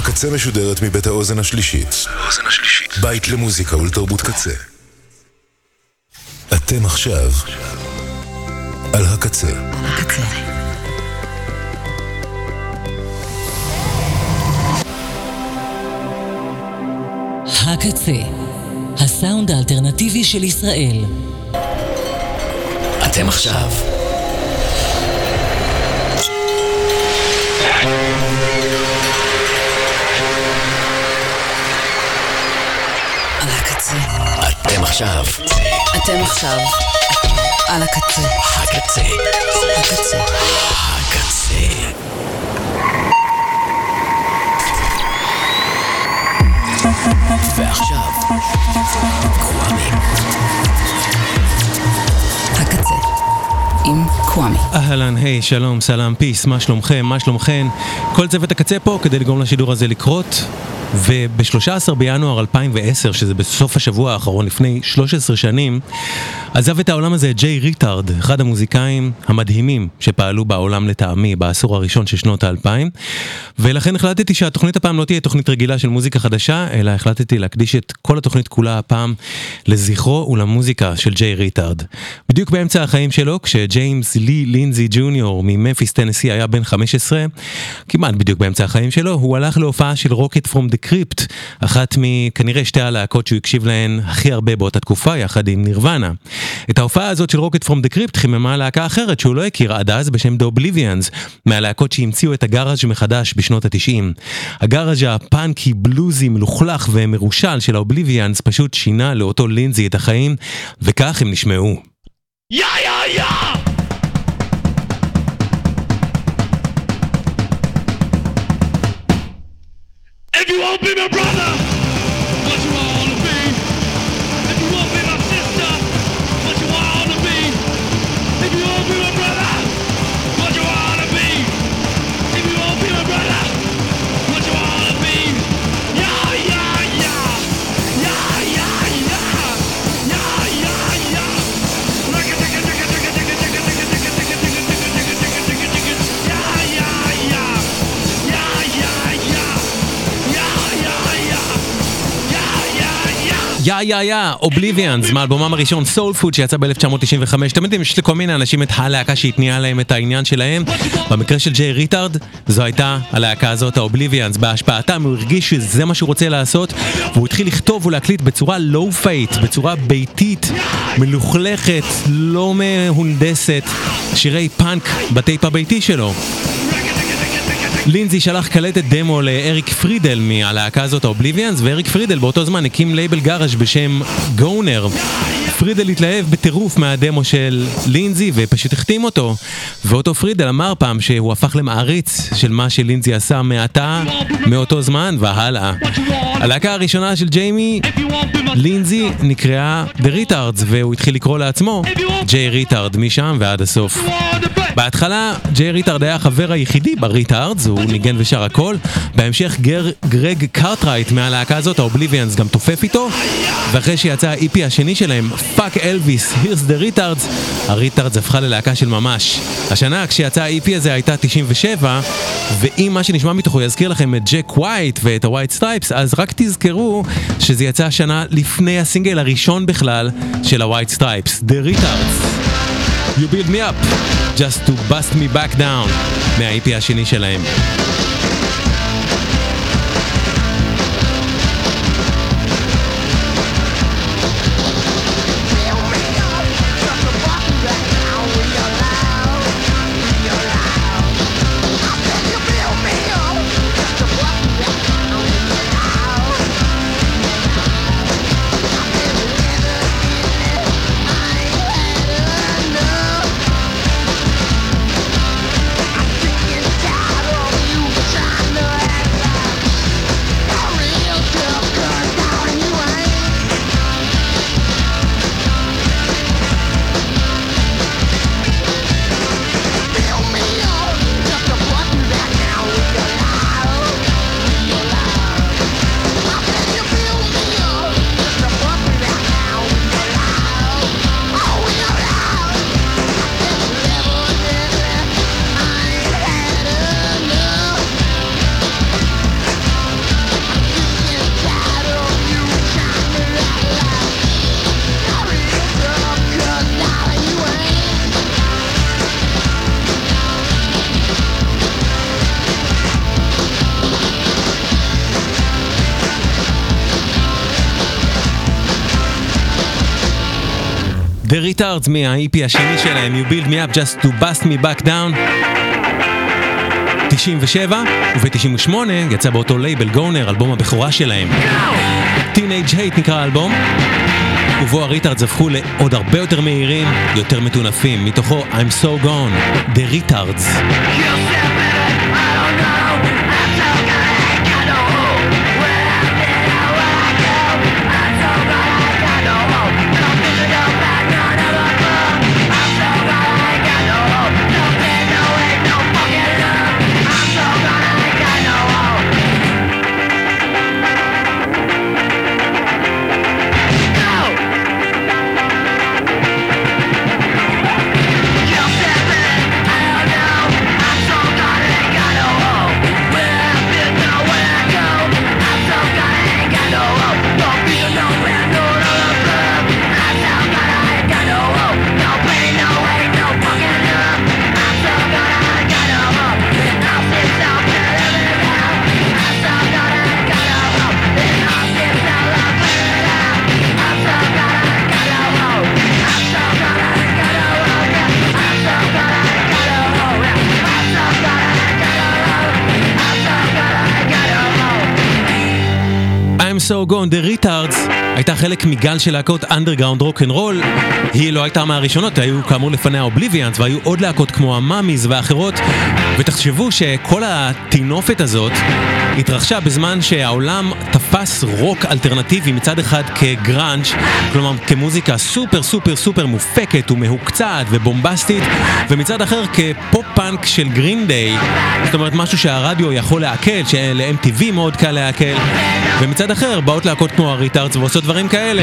הקצה משודרת מבית האוזן השלישית. בית למוזיקה ולתרבות קצה. אתם עכשיו על הקצה. הקצה. הקצה, הסאונד האלטרנטיבי של ישראל. אתם עכשיו עכשיו אתם עכשיו על הקצה. הקצה הקצה. הקצה ועכשיו קוואמי הקצה. עם קוואמי. אהלן, היי, שלום, סלאם, פיס, מה שלומכם, מה שלומכן? כל צוות הקצה פה כדי לגרום לשידור הזה לקרות. וב-13 בינואר 2010, שזה בסוף השבוע האחרון, לפני 13 שנים, עזב את העולם הזה ג'יי ריטארד, אחד המוזיקאים המדהימים שפעלו בעולם לטעמי בעשור הראשון של שנות האלפיים, ולכן החלטתי שהתוכנית הפעם לא תהיה תוכנית רגילה של מוזיקה חדשה, אלא החלטתי להקדיש את כל התוכנית כולה הפעם לזכרו ולמוזיקה של ג'יי ריטארד. בדיוק באמצע החיים שלו, כשג'יימס לי לינזי ג'וניור ממפיס טנסי היה בן 15, כמעט בדיוק באמצע החיים שלו, הוא הלך להופעה של Rocket from the Crypt, אחת מכנראה שתי הלהקות שהוא הקשיב להן הכי הרבה באותה תקופה, יחד עם נירוונה. את ההופעה הזאת של Rocket from the Crypt חיממה להקה אחרת שהוא לא הכיר עד אז בשם The Oblivians, מהלהקות שהמציאו את הגאראז' מחדש בשנות התשעים. הגאראז' הפאנקי, בלוזי, מלוכלך ומרושל של ה Oblivians פשוט שינה לאותו לינזי את החיים, וכך הם נשמעו. Yeah, yeah, yeah! been a brother. יא יא יא, Oblivians, מאלבומם הראשון Soul Food שיצא ב-1995. תמיד יודעים, יש לכל מיני אנשים את הלהקה שהתניעה להם את העניין שלהם. במקרה של ג'יי ריטארד, זו הייתה הלהקה הזאת, ה Oblivians. בהשפעתם הוא הרגיש שזה מה שהוא רוצה לעשות, והוא התחיל לכתוב ולהקליט בצורה lo-fi, בצורה ביתית, מלוכלכת, לא מהונדסת, שירי פאנק בטייפ הביתי שלו. לינזי שלח קלטת דמו לאריק פרידל מהלהקה הזאת ה Oblivians ואריק פרידל באותו זמן הקים לייבל גאראז' בשם Goner פרידל התלהב בטירוף מהדמו של לינזי ופשוט החתים אותו. ואותו פרידל אמר פעם שהוא הפך למעריץ של מה שלינזי עשה מעתה מאותו זמן והלאה. הלהקה הראשונה של ג'יימי לינזי נקראה The Retards והוא התחיל לקרוא לעצמו ג'יי ריטארד משם ועד הסוף בהתחלה ג'יי ריטארד היה החבר היחידי ב Reatards, הוא ניגן ושר הכל. בהמשך גר, גרג קארטרייט מהלהקה הזאת, ה Oblivians, גם תופף איתו. ואחרי שיצא ה-EP השני שלהם, Fuck Elvis, Here's The Reatards, ה Reatards הפכה ללהקה של ממש. השנה כשיצא ה-EP הזה הייתה 97, ואם מה שנשמע מתוכו יזכיר לכם את ג'ק ווייט ואת ה White Stripes, אז רק תזכרו שזה יצא השנה לפני הסינגל הראשון בכלל של ה White Stripes, The Retards. You build me up, just to bust me back down, מה-IP השני שלהם. Retards מה-EP השני שלהם, You Build Me Up Just to Bust Me Back Down. 97, וב-98 יצא באותו לייבל Goner, אלבום הבכורה שלהם. Teenage Hate נקרא האלבום, ובו ה Reatards הפכו לעוד הרבה יותר מהירים, יותר מטונפים, מתוכו I'm So Gone, The Retards. So Gone, The Retards, הייתה חלק מגל של להקות אנדרגראונד רול. היא לא הייתה מהראשונות, היו כאמור לפניה Oblivians, והיו עוד להקות כמו ה Mummies ואחרות. ותחשבו שכל הטינופת הזאת התרחשה בזמן שהעולם תפס רוק אלטרנטיבי מצד אחד כגראנץ', כלומר כמוזיקה סופר סופר סופר מופקת ומהוקצעת ובומבסטית, ומצד אחר כפופ פאנק של Green Day, זאת אומרת משהו שהרדיו יכול לעכל, של-MTV מאוד קל לעכל, ומצד אחר באות להקות כמו ה Reatards ועושות דברים כאלה.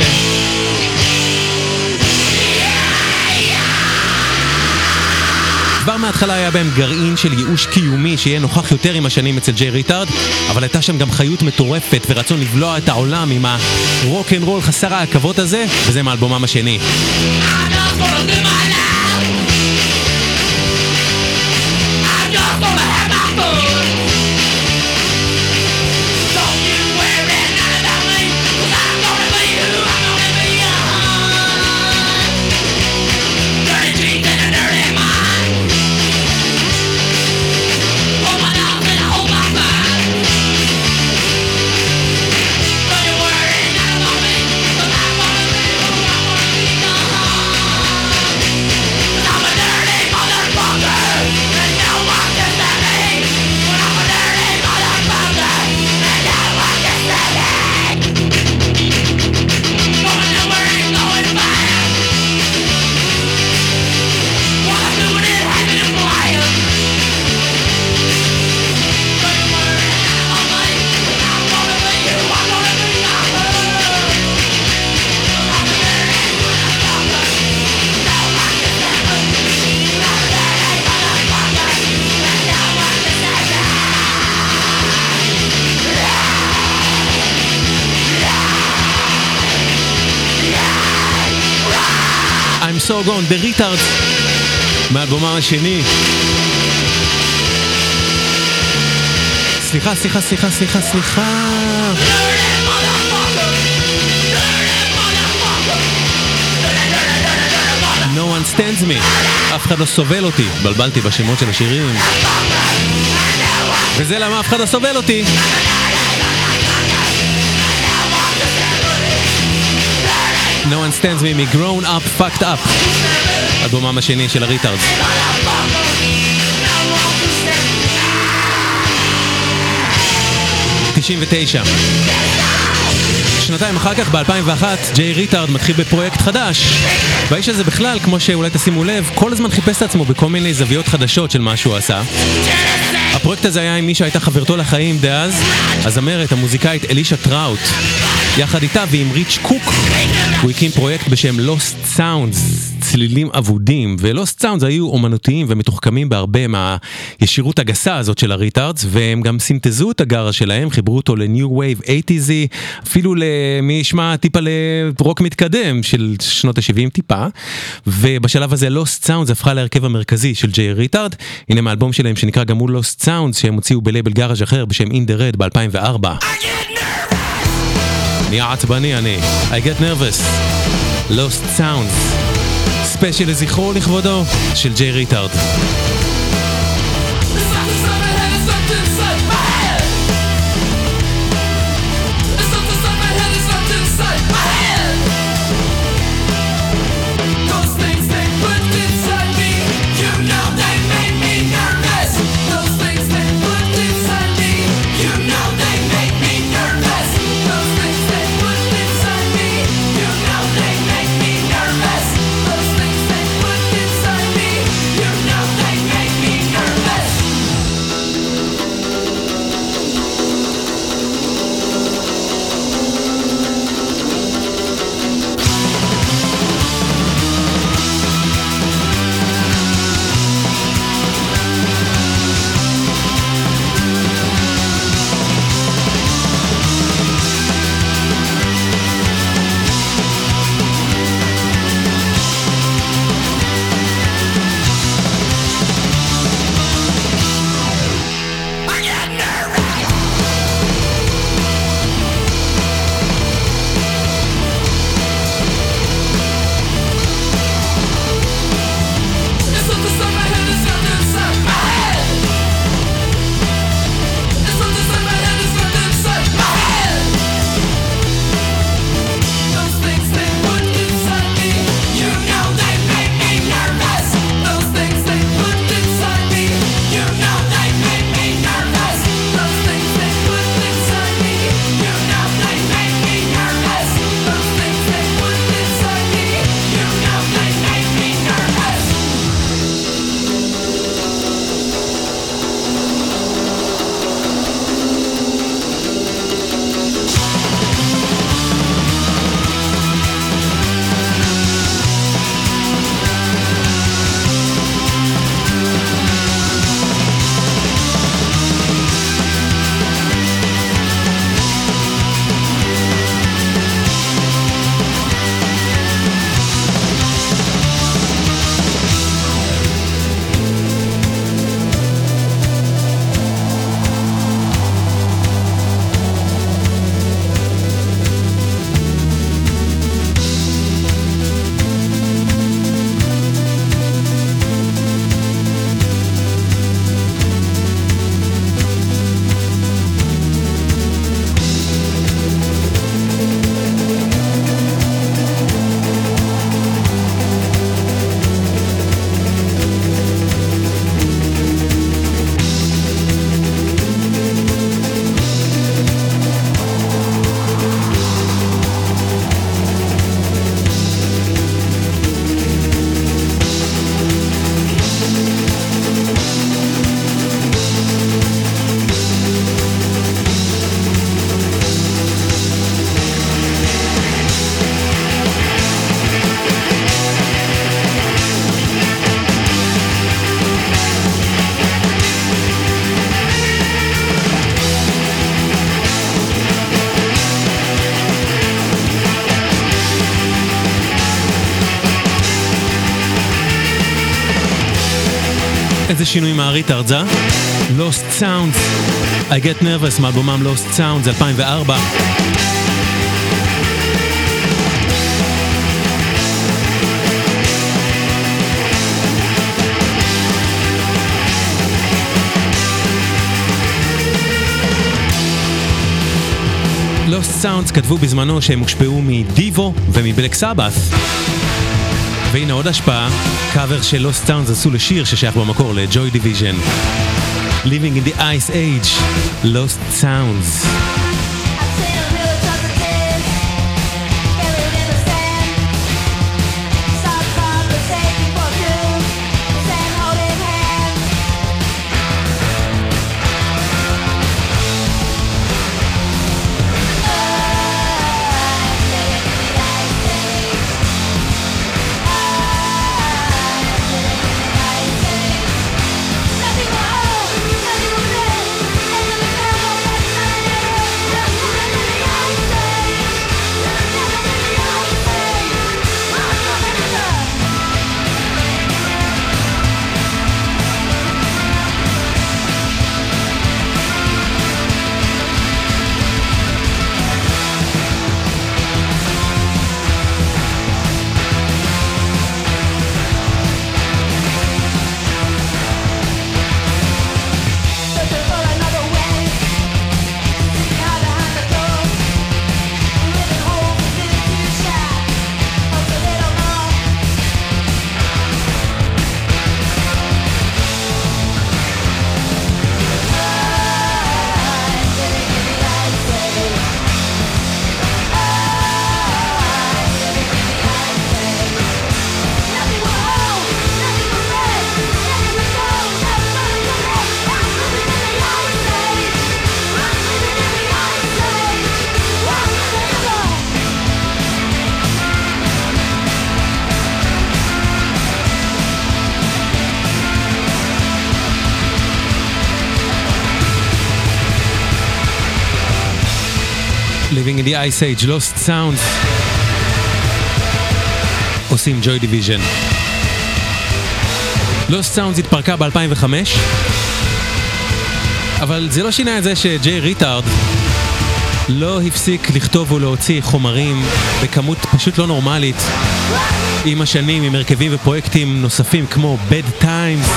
כבר מההתחלה היה בהם גרעין של ייאוש קיומי שיהיה נוכח יותר עם השנים אצל ג'יי ריטארד, אבל הייתה שם גם חיות מטורפת ורצון לבלוע את העולם עם הרוק אנד רול חסר העכבות הזה, וזה מאלבומם השני. I'm השני. סליחה, סליחה, סליחה, סליחה, סליחה. No one stands me, אף אחד לא סובל אותי, בלבלתי בשמות של השירים. וזה למה אף אחד לא סובל אותי. No one stands me מ-Grown Up Fucked Up, אלבומם השני של ה Reatards. תשעים ותשע. שנתיים אחר כך, ב-2001, ג'יי ריטארד מתחיל בפרויקט חדש. והאיש הזה בכלל, כמו שאולי תשימו לב, כל הזמן חיפש את עצמו בכל מיני זוויות חדשות של מה שהוא עשה. הפרויקט הזה היה עם מי שהייתה חברתו לחיים דאז, הזמרת, המוזיקאית אלישה טראוט. יחד איתה ועם ריץ' קוק, הוא הקים פרויקט בשם Lost Sounds, צלילים אבודים, ו-Lost Sounds היו אומנותיים ומתוחכמים בהרבה מהישירות הגסה הזאת של ה Reatards, והם גם סינתזו את הגראז' שלהם, חיברו אותו ל-New Wave 80s, אפילו למי שישמע טיפה לרוק מתקדם של שנות ה-70 טיפה, ובשלב הזה Lost Sounds הפכה להרכב המרכזי של ג'יי ריטארד, הנה מהאלבום שלהם שנקרא גם הוא Lost Sounds, שהם הוציאו בלייבל גאראז' אחר בשם In the Red ב-2004. נהיה עצבני אני, I get nervous, Lost Sounds. ספיישל לזכרו לכבודו של ג'יי ריטארד. שינוי מהריטארדס, אה? Lost Sounds, I Get Nervous מאלבומם Lost Sounds 2004. Lost Sounds כתבו בזמנו שהם הושפעו מדיבו ומבלק סבת. והנה עוד השפעה, קאבר של Lost Sounds עשו לשיר ששייך במקור ל Joy Division. Living in the Ice Age, Lost Sounds. Ice Age, Lost Sounds, עושים Joy Division. Lost Sounds התפרקה ב-2005, אבל זה לא שינה את זה שג'יי ריטארד לא הפסיק לכתוב ולהוציא חומרים בכמות פשוט לא נורמלית עם השנים, עם הרכבים ופרויקטים נוספים כמו Bad Times,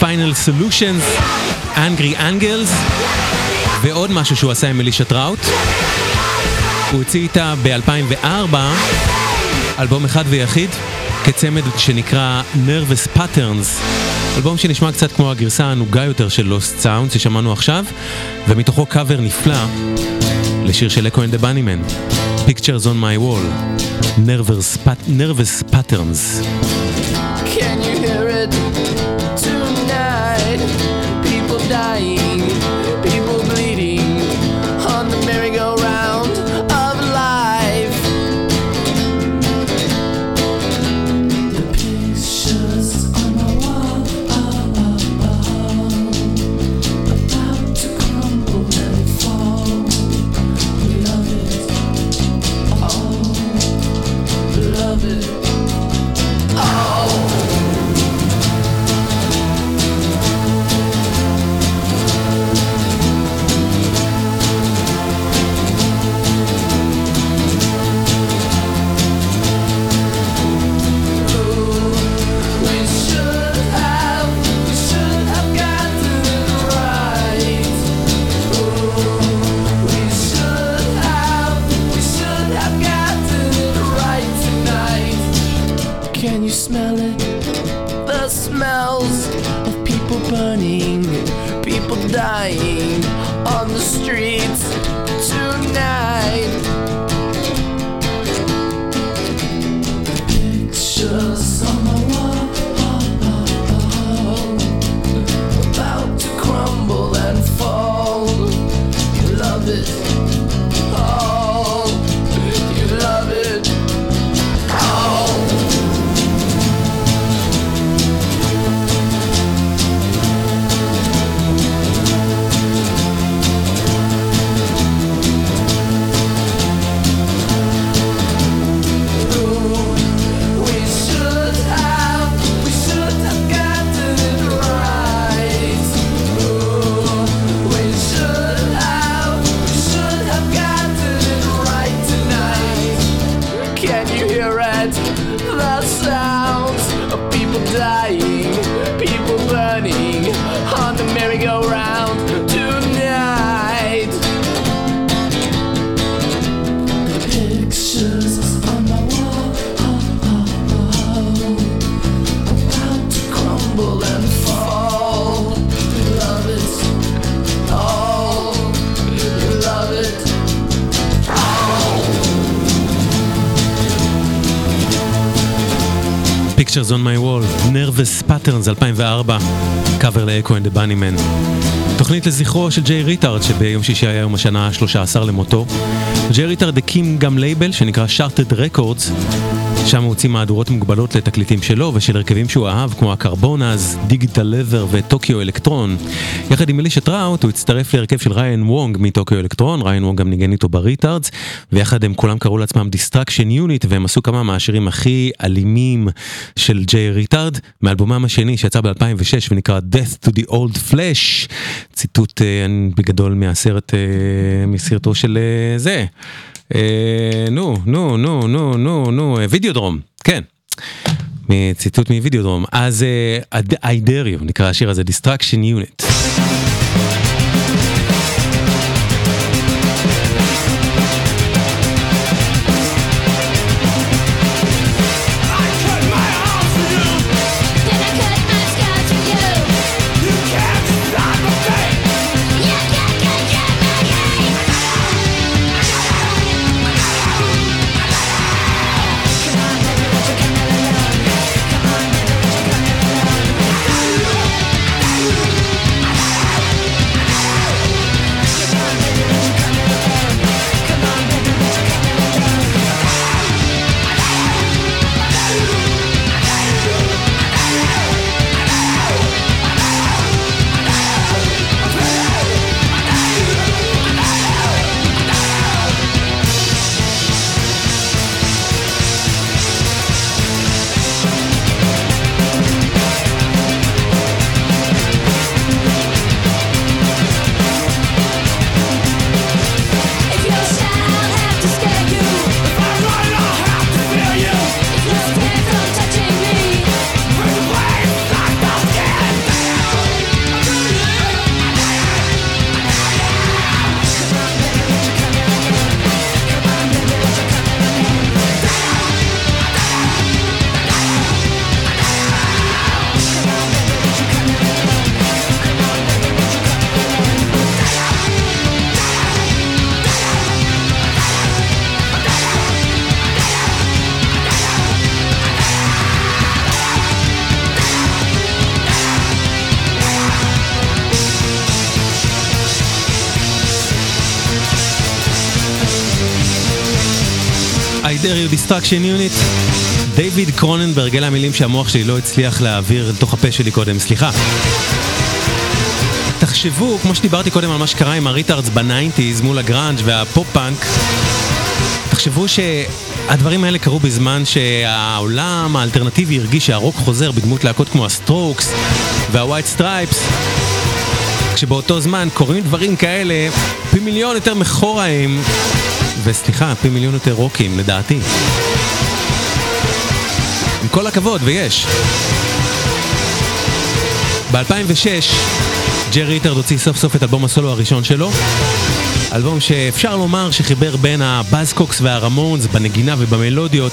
Final Solutions, Angry Angels ועוד משהו שהוא עשה עם אלישה טראוט. הוא הוציא איתה ב-2004 אלבום אחד ויחיד כצמד שנקרא Nervous Patterns. אלבום שנשמע קצת כמו הגרסה הענוגה יותר של Lost Sounds ששמענו עכשיו, ומתוכו קאבר נפלא לשיר של Echo and the Bunnymen, Pictures on my wall, Nervous, Pat- Nervous Patterns. Patterns 2004, קאבר ל Echo and the Bunnymen. תוכנית לזכרו של ג'יי ריטארד, שביום שישי היה יום השנה ה-13 למותו. ג'יי ריטארד הקים גם לייבל שנקרא Shattered Records, שם הוא הוציא מהדורות מוגבלות לתקליטים שלו ושל הרכבים שהוא אהב, כמו ה Carbonas, Digital Leather ו Tokyo Electron. יחד עם אלישה טראוט הוא הצטרף להרכב של ריין וונג מ Tokyo Electron, ריין וונג גם ניגן איתו ב Reatards, ויחד הם כולם קראו לעצמם Destruction Unit, והם עשו כמה מהשירים הכי אלימים של ג'יי ריטארד, מאלבומם השני שיצא ב-2006 ונקרא Death to the Old Flesh, ציטוט אה, בגדול מהסרט, אה, מסרטו של אה, זה. אה, נו, נו, נו, נו, נו, נו, אה, וידאודרום, כן. מציטוט מווידאודרום. אז אה, I dare you נקרא השיר הזה, Distraction Unit. You Destruction Unit. דיוויד קרוננברג, אלה המילים שהמוח שלי לא הצליח להעביר לתוך הפה שלי קודם, סליחה. תחשבו, כמו שדיברתי קודם על מה שקרה עם ה Reatards ב nineties מול הגראנג' והפופ-פאנק, תחשבו שהדברים האלה קרו בזמן שהעולם האלטרנטיבי הרגיש שהרוק חוזר בדמות להקות כמו ה Strokes וה White Stripes, כשבאותו זמן קורים דברים כאלה פי מיליון יותר מכוראים, וסליחה, פי מיליון יותר רוקים לדעתי. עם כל הכבוד, ויש. ב-2006 ג'רי ריטרד הוציא סוף סוף את אלבום הסולו הראשון שלו. אלבום שאפשר לומר שחיבר בין הבאזקוקס והרמונס בנגינה ובמלודיות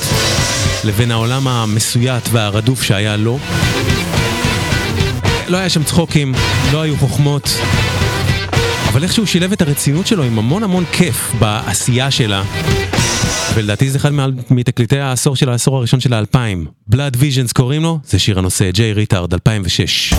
לבין העולם המסויט והרדוף שהיה לו. לא היה שם צחוקים, לא היו חוכמות, אבל איכשהו שילב את הרצינות שלו עם המון המון כיף בעשייה שלה. ולדעתי זה אחד מתקליטי העשור של העשור הראשון של האלפיים. Blood Visions קוראים לו, זה שיר הנושא, ג'יי ריטארד, 2006.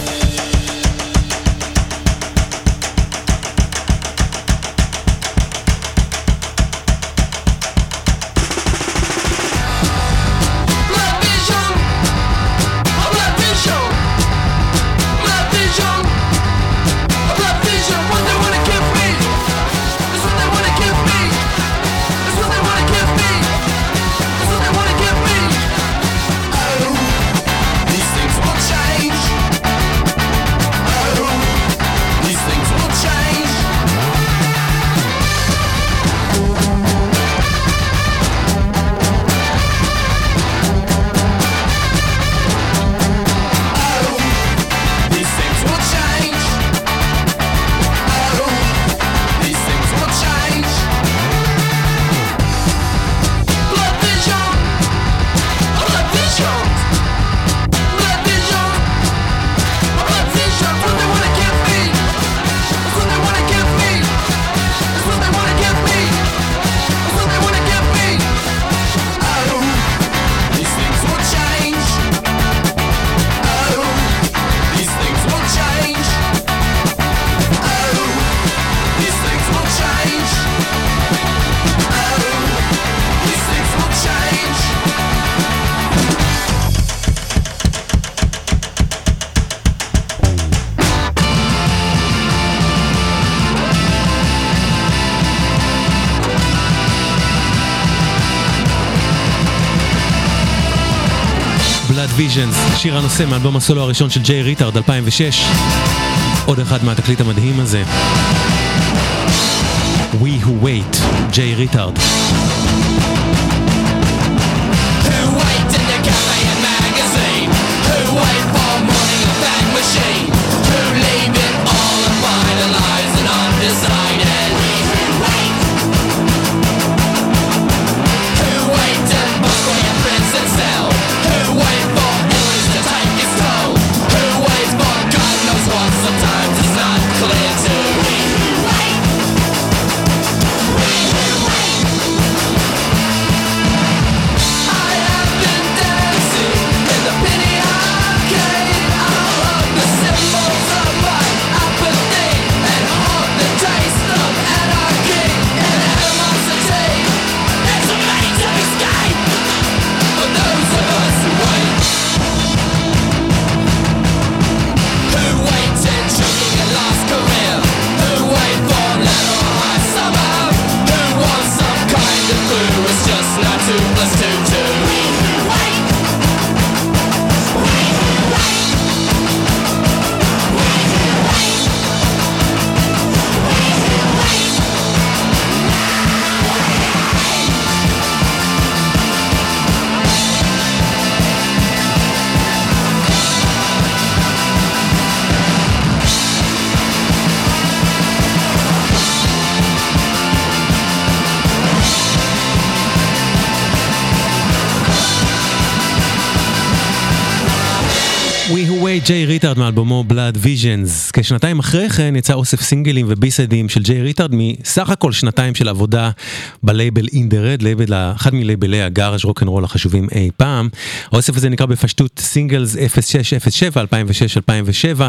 שיר הנושא מאלבום הסולו הראשון של ג'יי ריטארד 2006. עוד אחד מהתקליט המדהים הזה. We Who Wait, ג'יי ריטארד. Who wait for morning and bang machine? ריטארד מאלבומו Blood Visions. כשנתיים אחרי כן יצא אוסף סינגלים ובי-סיידים של ג'יי ריטארד מסך הכל שנתיים של עבודה בלייבל In The Red, לייבל, אחד מלייבלי הגאראז' רוקנרול החשובים אי פעם. האוסף הזה נקרא בפשטות Singles 0607 2006-2007.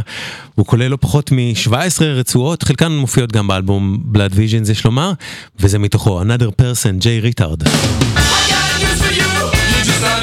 הוא כולל לא פחות מ-17 רצועות, חלקן מופיעות גם באלבום Blood Visions יש לומר, וזה מתוכו Another Person, ג'יי ריטארד. I got news for you. You're just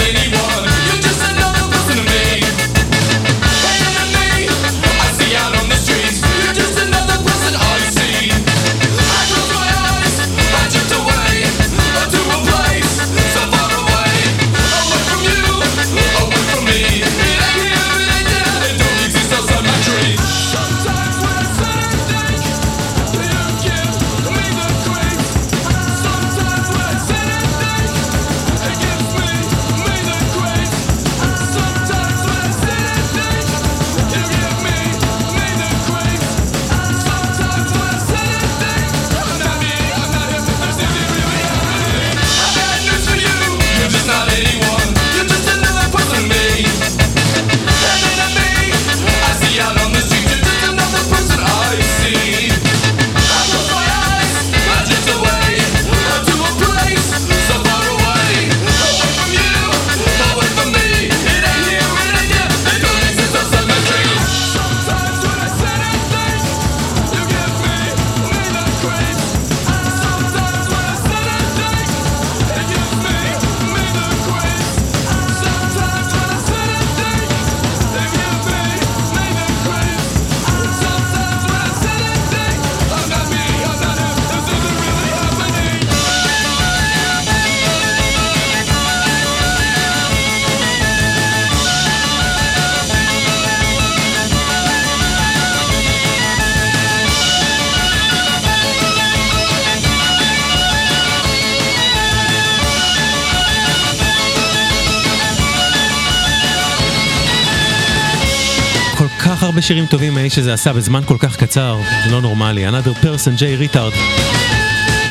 שירים טובים האיש הזה עשה בזמן כל כך קצר, זה לא נורמלי. Another person, ג'יי ריטארד.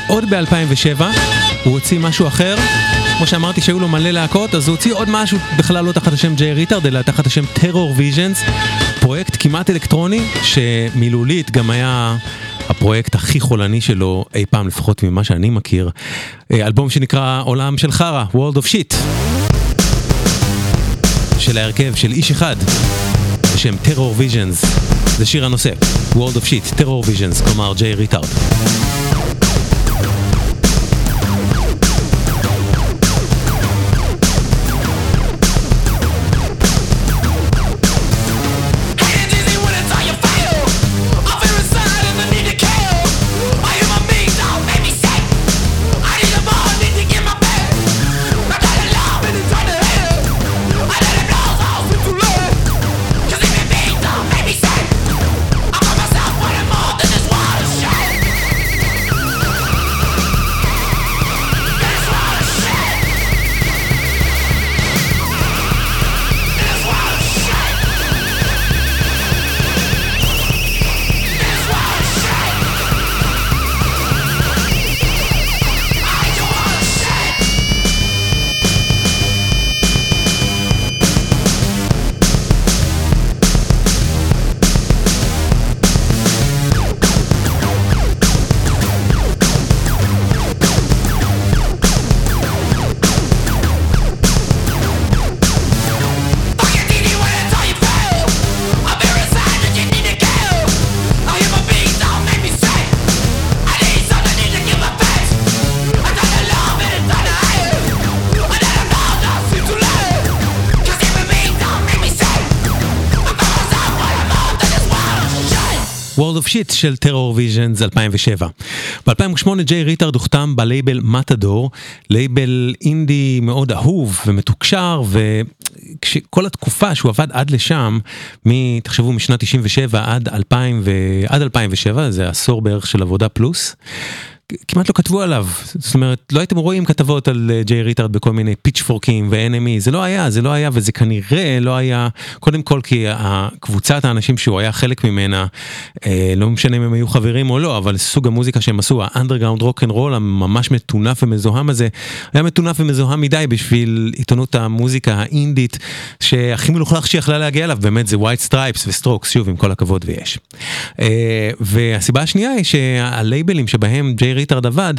עוד ב-2007 הוא הוציא משהו אחר, כמו שאמרתי שהיו לו מלא להקות, אז הוא הוציא עוד משהו בכלל לא תחת השם ג'יי ריטארד, אלא תחת השם Terror Visions, פרויקט כמעט אלקטרוני, שמילולית גם היה הפרויקט הכי חולני שלו אי פעם, לפחות ממה שאני מכיר. אה, אלבום שנקרא עולם של חרא, World of Shit. של ההרכב של איש אחד בשם Terror Visions זה שיר הנושא World of Shit, Terror Visions, כלומר ג'יי ריטארד Shit של Terror Visions 2007. ב-2008 ג'יי ריטארד הוחתם בלייבל Matador, לייבל אינדי מאוד אהוב ומתוקשר, וכל התקופה שהוא עבד עד לשם, מ- תחשבו משנת 97 עד 2000 ו... עד 2007, זה עשור בערך של עבודה פלוס. כמעט לא כתבו עליו, זאת אומרת, לא הייתם רואים כתבות על אה, ג'יי ריטארד בכל מיני פיצ'פורקים ו-NME, זה לא היה, זה לא היה, וזה כנראה לא היה, קודם כל כי קבוצת האנשים שהוא היה חלק ממנה, אה, לא משנה אם הם היו חברים או לא, אבל סוג המוזיקה שהם עשו, האנדרגראונד רוק אנד רול הממש מטונף ומזוהם הזה, היה מטונף ומזוהם מדי בשביל עיתונות המוזיקה האינדית, שהכי מלוכלך שיכלה להגיע אליו, באמת זה White Stripes ו Strokes, שוב, עם כל הכבוד ויש. אה, והסיבה השנייה היא שהלייבלים שבהם ג'יי ריטארד עבד,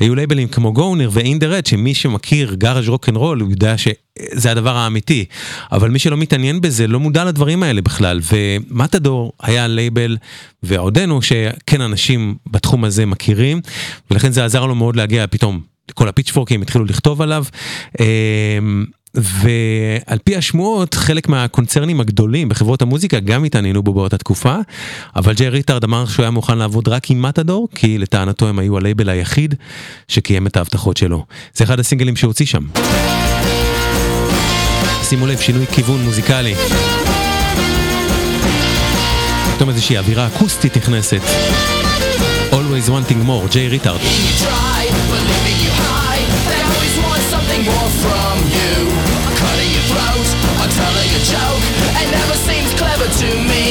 היו לייבלים כמו Goner ו In The Red, שמי שמכיר גאראז' רוק אנד רול, הוא יודע שזה הדבר האמיתי. אבל מי שלא מתעניין בזה, לא מודע לדברים האלה בכלל. ו Matador היה לייבל, ועודנו, שכן אנשים בתחום הזה מכירים, ולכן זה עזר לו מאוד להגיע פתאום. כל הפיצ'פורקים התחילו לכתוב עליו. ועל פי השמועות חלק מהקונצרנים הגדולים בחברות המוזיקה גם התעניינו בו באותה תקופה אבל ג'יי ריטארד אמר שהוא היה מוכן לעבוד רק עם Matador כי לטענתו הם היו הלייבל היחיד שקיים את ההבטחות שלו. זה אחד הסינגלים שהוציא שם. שימו לב שינוי כיוון מוזיקלי. פתאום איזושהי אווירה אקוסטית נכנסת. Always wanting more, ג'יי ריטארד. never to me.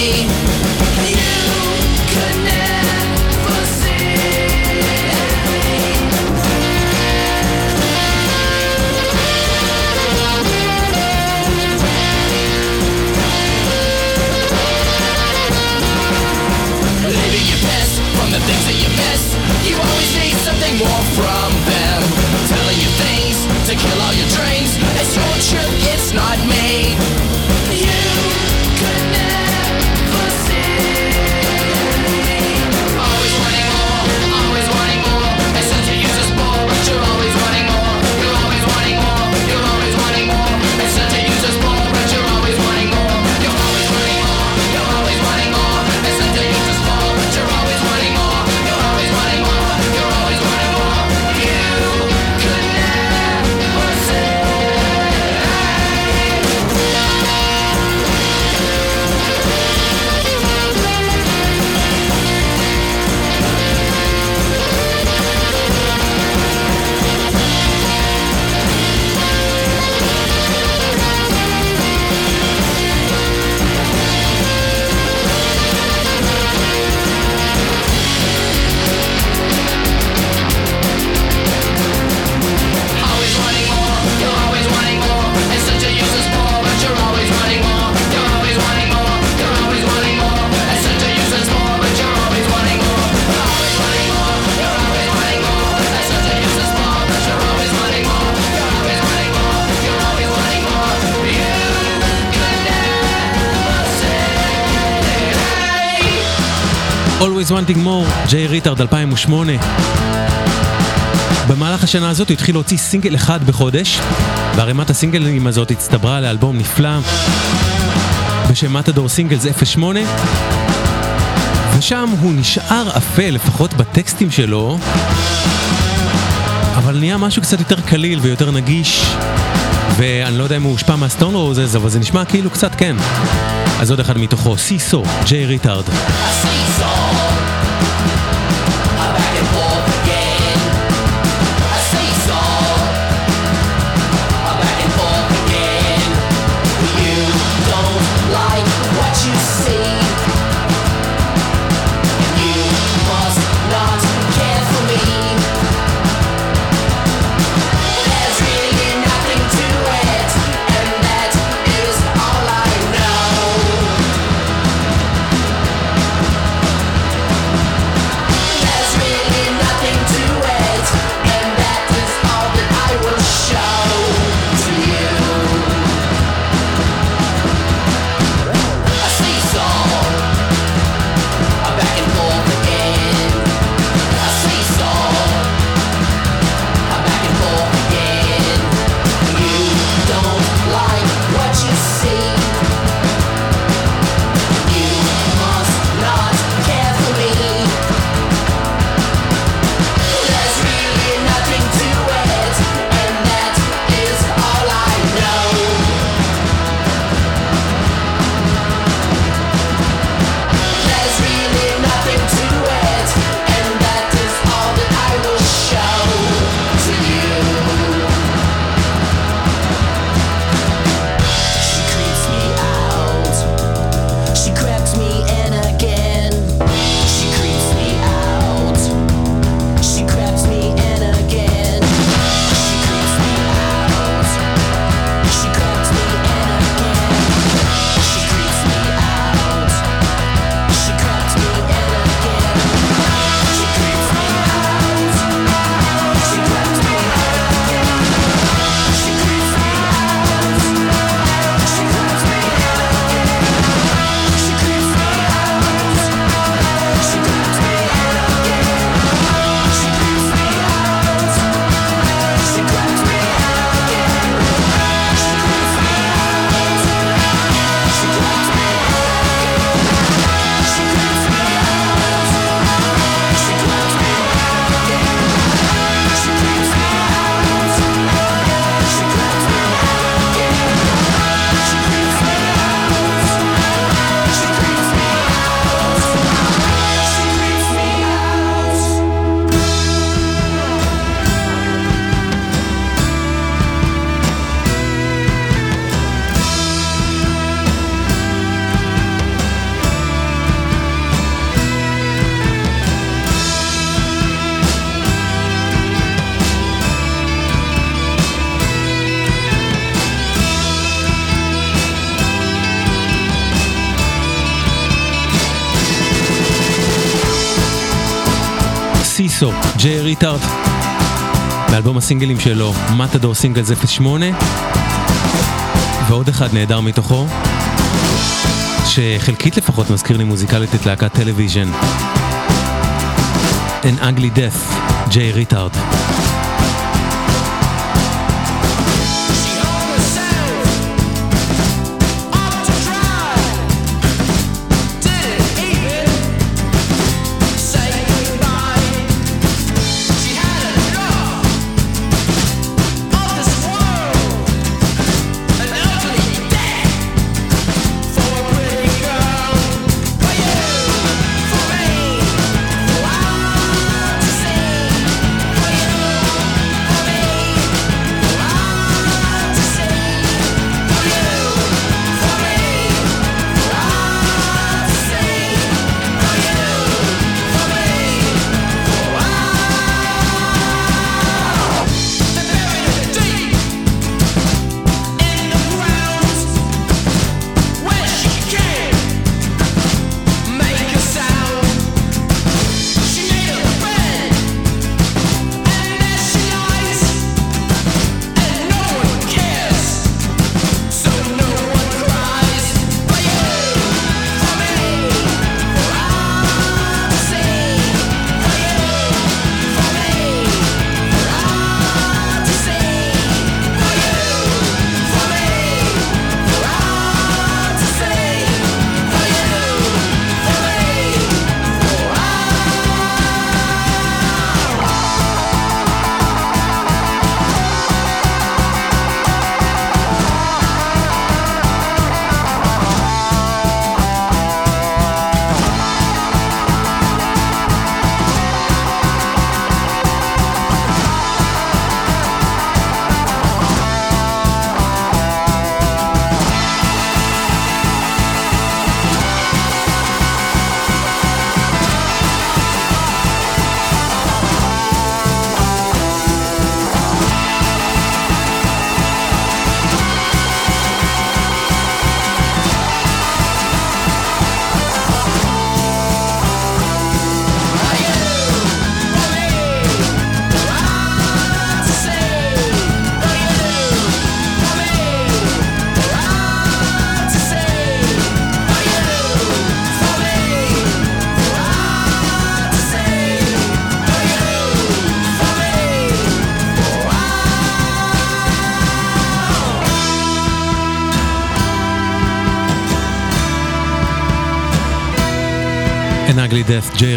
Wanting more, ג'יי ריטארד 2008. במהלך השנה הזאת הוא התחיל להוציא סינגל אחד בחודש, וערימת הסינגלים הזאת הצטברה לאלבום נפלא בשם Matador Singles 08, ושם הוא נשאר אפל, לפחות בטקסטים שלו, אבל נהיה משהו קצת יותר קליל ויותר נגיש, ואני לא יודע אם הוא הושפע מה Stone Roses, אבל זה נשמע כאילו קצת כן. אז עוד אחד מתוכו, סיסו, ג'יי ריטארד. back ג'יי ריטארד, באלבום הסינגלים שלו, Matador Singles 08, ועוד אחד נהדר מתוכו, שחלקית לפחות מזכיר לי מוזיקלית את להקת Television. An Ugly Death, ג'יי ריטארד.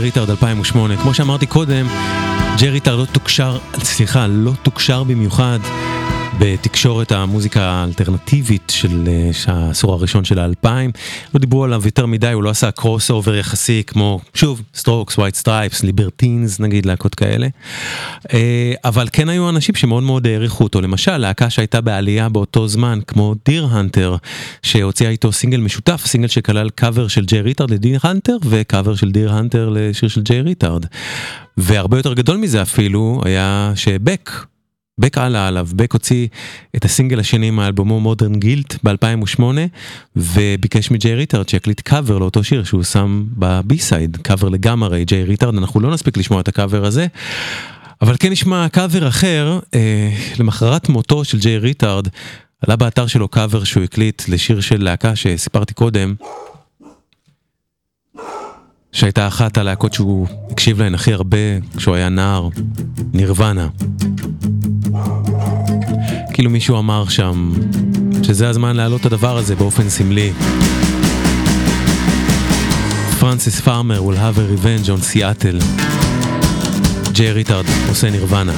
Death, ג'יי ריטארד 2008. כמו שאמרתי קודם, ג'יי ריטארד לא תוקשר, סליחה, לא תוקשר במיוחד בתקשורת המוזיקה האלטרנטיבית של אה, העשור הראשון של האלפיים. לא דיברו עליו יותר מדי, הוא לא עשה crossover יחסי כמו, שוב, Strokes, White Stripes, Libertines, נגיד, להקות כאלה. אה, אבל כן היו אנשים שמאוד מאוד העריכו אותו. למשל, להקה שהייתה בעלייה באותו זמן, כמו Deerhunter, שהוציאה איתו סינגל משותף, סינגל שכלל קאבר של ג'יי ריטארד ל Deerhunter, וקאבר של Deerhunter לשיר של ג'יי ריטארד. והרבה יותר גדול מזה אפילו, היה שבק, בק עלה עליו, בק הוציא את הסינגל השני מאלבומו Modern Guilt ב-2008 וביקש מג'יי ריטארד שיקליט קאבר לאותו שיר שהוא שם ב B-side, קאבר לגמרי ג'יי ריטארד, אנחנו לא נספיק לשמוע את הקאבר הזה. אבל כן נשמע קאבר אחר, אה, למחרת מותו של ג'יי ריטארד, עלה באתר שלו קאבר שהוא הקליט לשיר של להקה שסיפרתי קודם, שהייתה אחת הלהקות שהוא הקשיב להן הכי הרבה כשהוא היה נער, נירוונה. כאילו מישהו אמר שם שזה הזמן להעלות את הדבר הזה באופן סמלי. Frances Farmer will have a revenge on Seattle. ג'יי ריטארד עושה נירוונה.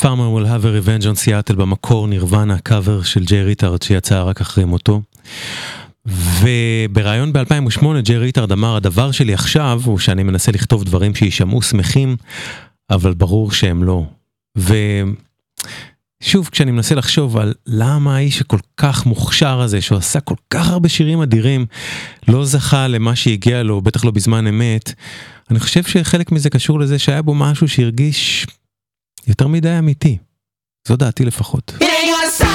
Farmer will have a revenge on Seattle במקור נירוונה קאבר של ג'יי ריטארד שיצא רק אחרי מותו. ובריאיון ב-2008 ג'יי ריטארד אמר הדבר שלי עכשיו הוא שאני מנסה לכתוב דברים שיישמעו שמחים אבל ברור שהם לא. ושוב כשאני מנסה לחשוב על למה האיש הכל כך מוכשר הזה שהוא עשה כל כך הרבה שירים אדירים לא זכה למה שהגיע לו בטח לא בזמן אמת. אני חושב שחלק מזה קשור לזה שהיה בו משהו שהרגיש יותר מדי אמיתי. זו דעתי לפחות. It ain't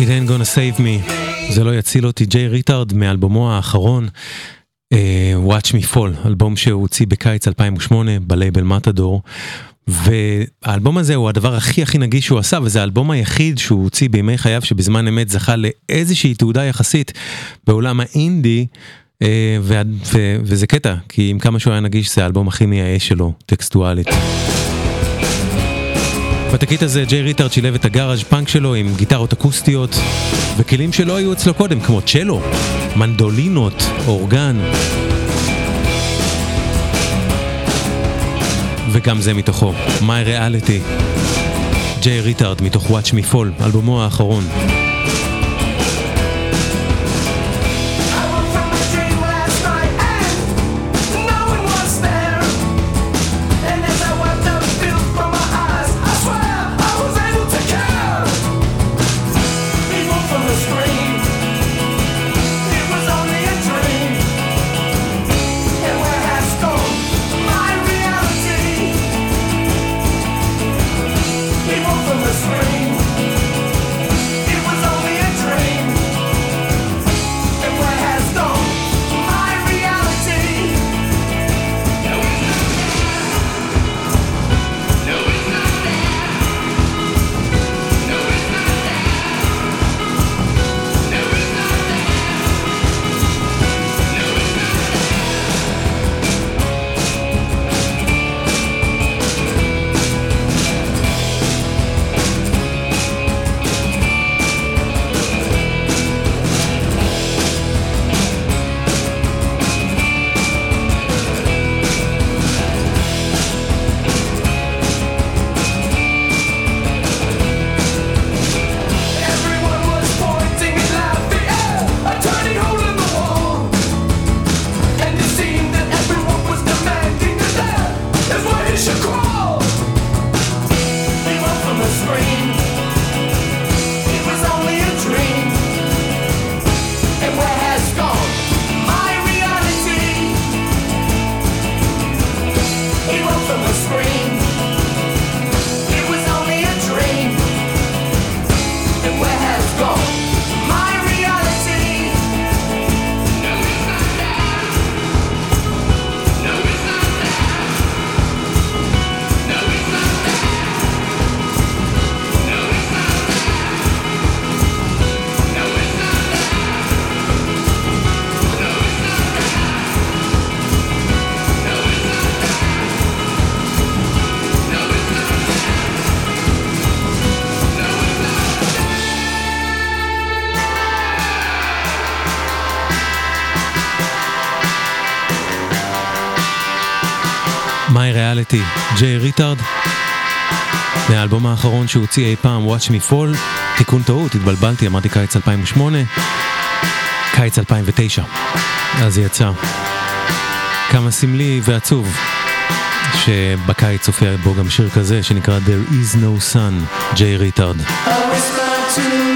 It ain't gonna save me. זה לא יציל אותי. ג'יי ריטארד מאלבומו האחרון, אה, Watch Me Fall, אלבום שהוא הוציא בקיץ 2008 בלייבל Matador. והאלבום הזה הוא הדבר הכי הכי נגיש שהוא עשה וזה האלבום היחיד שהוא הוציא בימי חייו שבזמן אמת זכה לאיזושהי תהודה יחסית בעולם האינדי אה, ו- ו- וזה קטע כי עם כמה שהוא היה נגיש זה האלבום הכי מייאש שלו טקסטואלית. בתקליט הזה ג'יי ריטארד שילב את הגאראז' פאנק שלו עם גיטרות אקוסטיות וכלים שלא היו אצלו קודם כמו צ'לו, מנדולינות, אורגן. וגם זה מתוכו, My Reality. ג'יי ריטארד מתוך Watch Me Fall, אלבומו האחרון. ריאליטי, ג'יי ריטארד. מהאלבום האחרון שהוציא אי פעם, Watch Me Fall, תיקון טעות, התבלבלתי, אמרתי קיץ 2008, קיץ 2009, אז יצא. כמה סמלי ועצוב שבקיץ הופיע בו גם שיר כזה שנקרא There is no sun, ג'יי ריטארד. I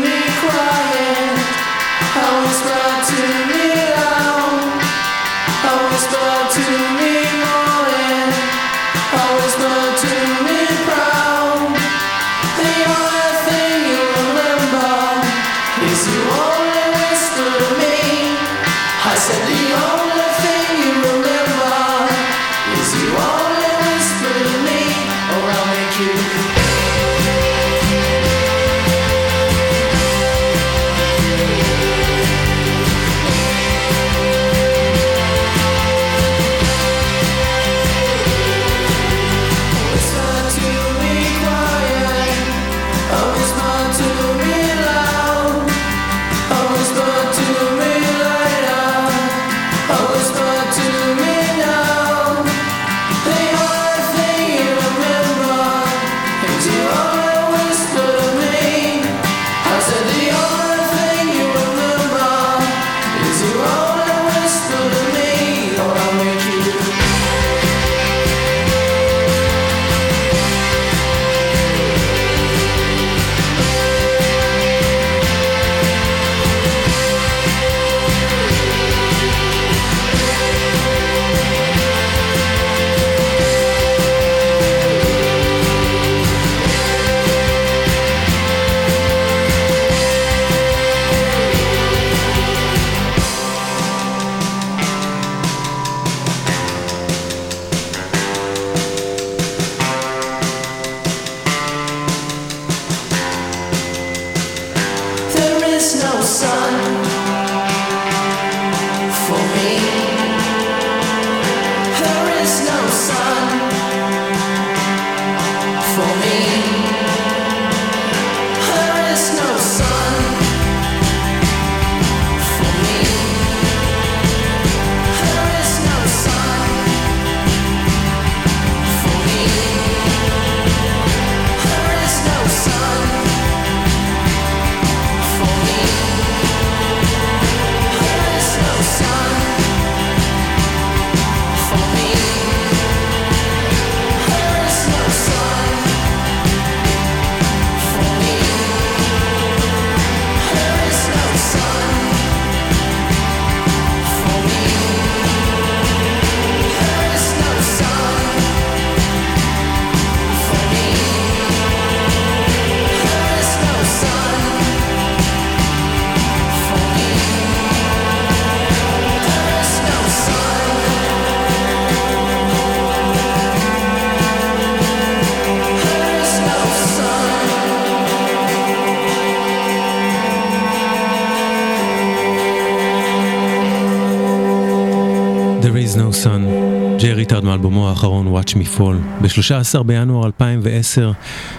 ריטארד מאלבומו האחרון Watch Me Fall. ב-13 בינואר 2010,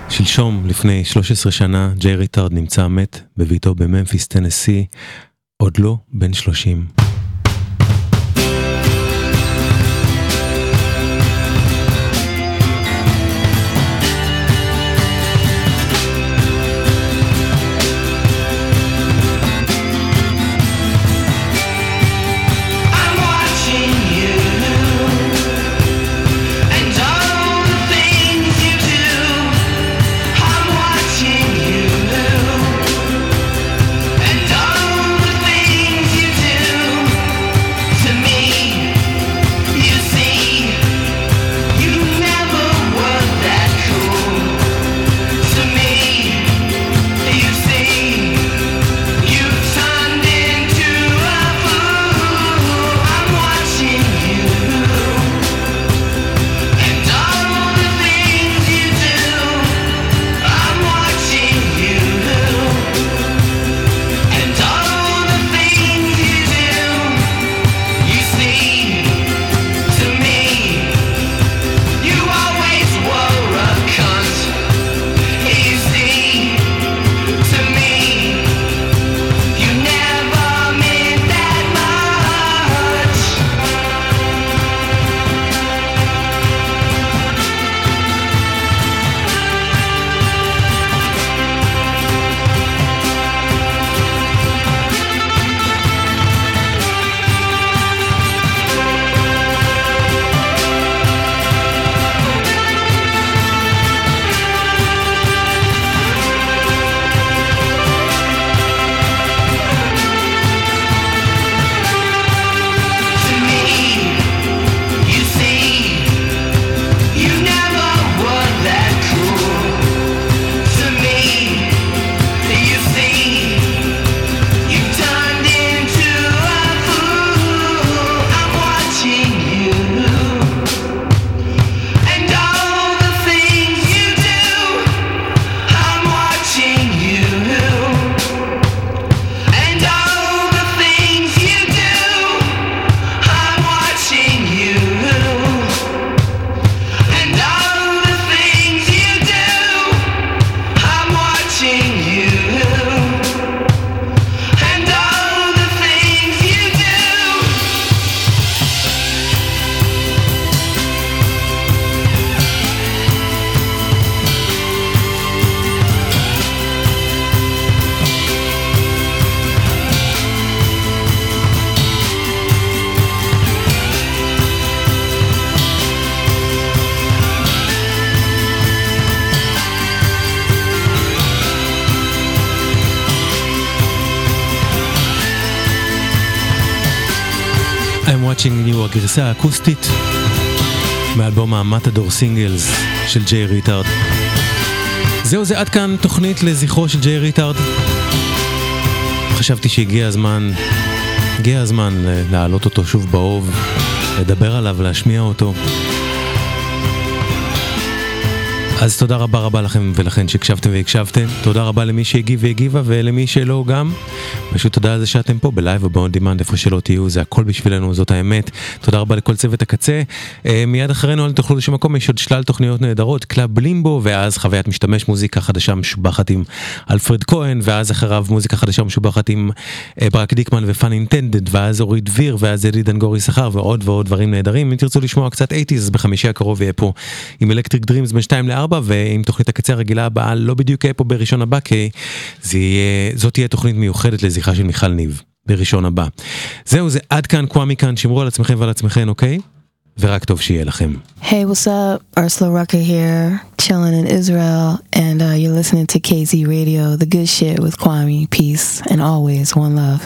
שלשום לפני 13 שנה, ג'יי ריטארד נמצא מת בביתו בממפיס, טנסי, עוד לא בן 30. הגרסה האקוסטית מאלבום ה-Matador Singles של ג'יי ריטארד. זהו זה עד כאן תוכנית לזכרו של ג'יי ריטארד. חשבתי שהגיע הזמן, הגיע הזמן להעלות אותו שוב באוב, לדבר עליו, להשמיע אותו. אז תודה רבה רבה לכם ולכן שהקשבתם והקשבתם. תודה רבה למי שהגיב והגיבה ולמי שלא גם. פשוט תודה על זה שאתם פה בלייב או ב-on איפה שלא תהיו, זה הכל בשבילנו, זאת האמת. תודה רבה לכל צוות הקצה. אה, מיד אחרינו אל תלכו לשום מקום, יש עוד שלל תוכניות נהדרות, קלאב לימבו, ואז חוויית משתמש, מוזיקה חדשה משובחת עם אלפרד כהן, ואז אחריו מוזיקה חדשה משובחת עם אה, ברק דיקמן ו-Pun Intended, ואז אורית דביר, ואז אלי דנגורי שכר, ועוד ועוד דברים נהדרים. אם תרצו לשמוע קצת 80's, אז בחמישי הקרוב יהיה פה עם Electric Dreams בין 2 ל-4, ועם תוכנית הקצה הרגילה הבאה לא בדיוק יהיה פה בראשון הבא, כי זה יהיה, זאת תהיה תוכנית מיוחדת לזכרה של מיכל ניב, בראשון הבא. זהו, זה עד כאן, קוואמי כאן, שמרו על עצמכם ועל עצמכם, אוקיי? ורק טוב שיהיה לכם. Hey, what's up? Ursula Rucker here, chilling in Israel, and uh, you're listening to KZ Radio, the good shit with Kwame. Peace, and always one love.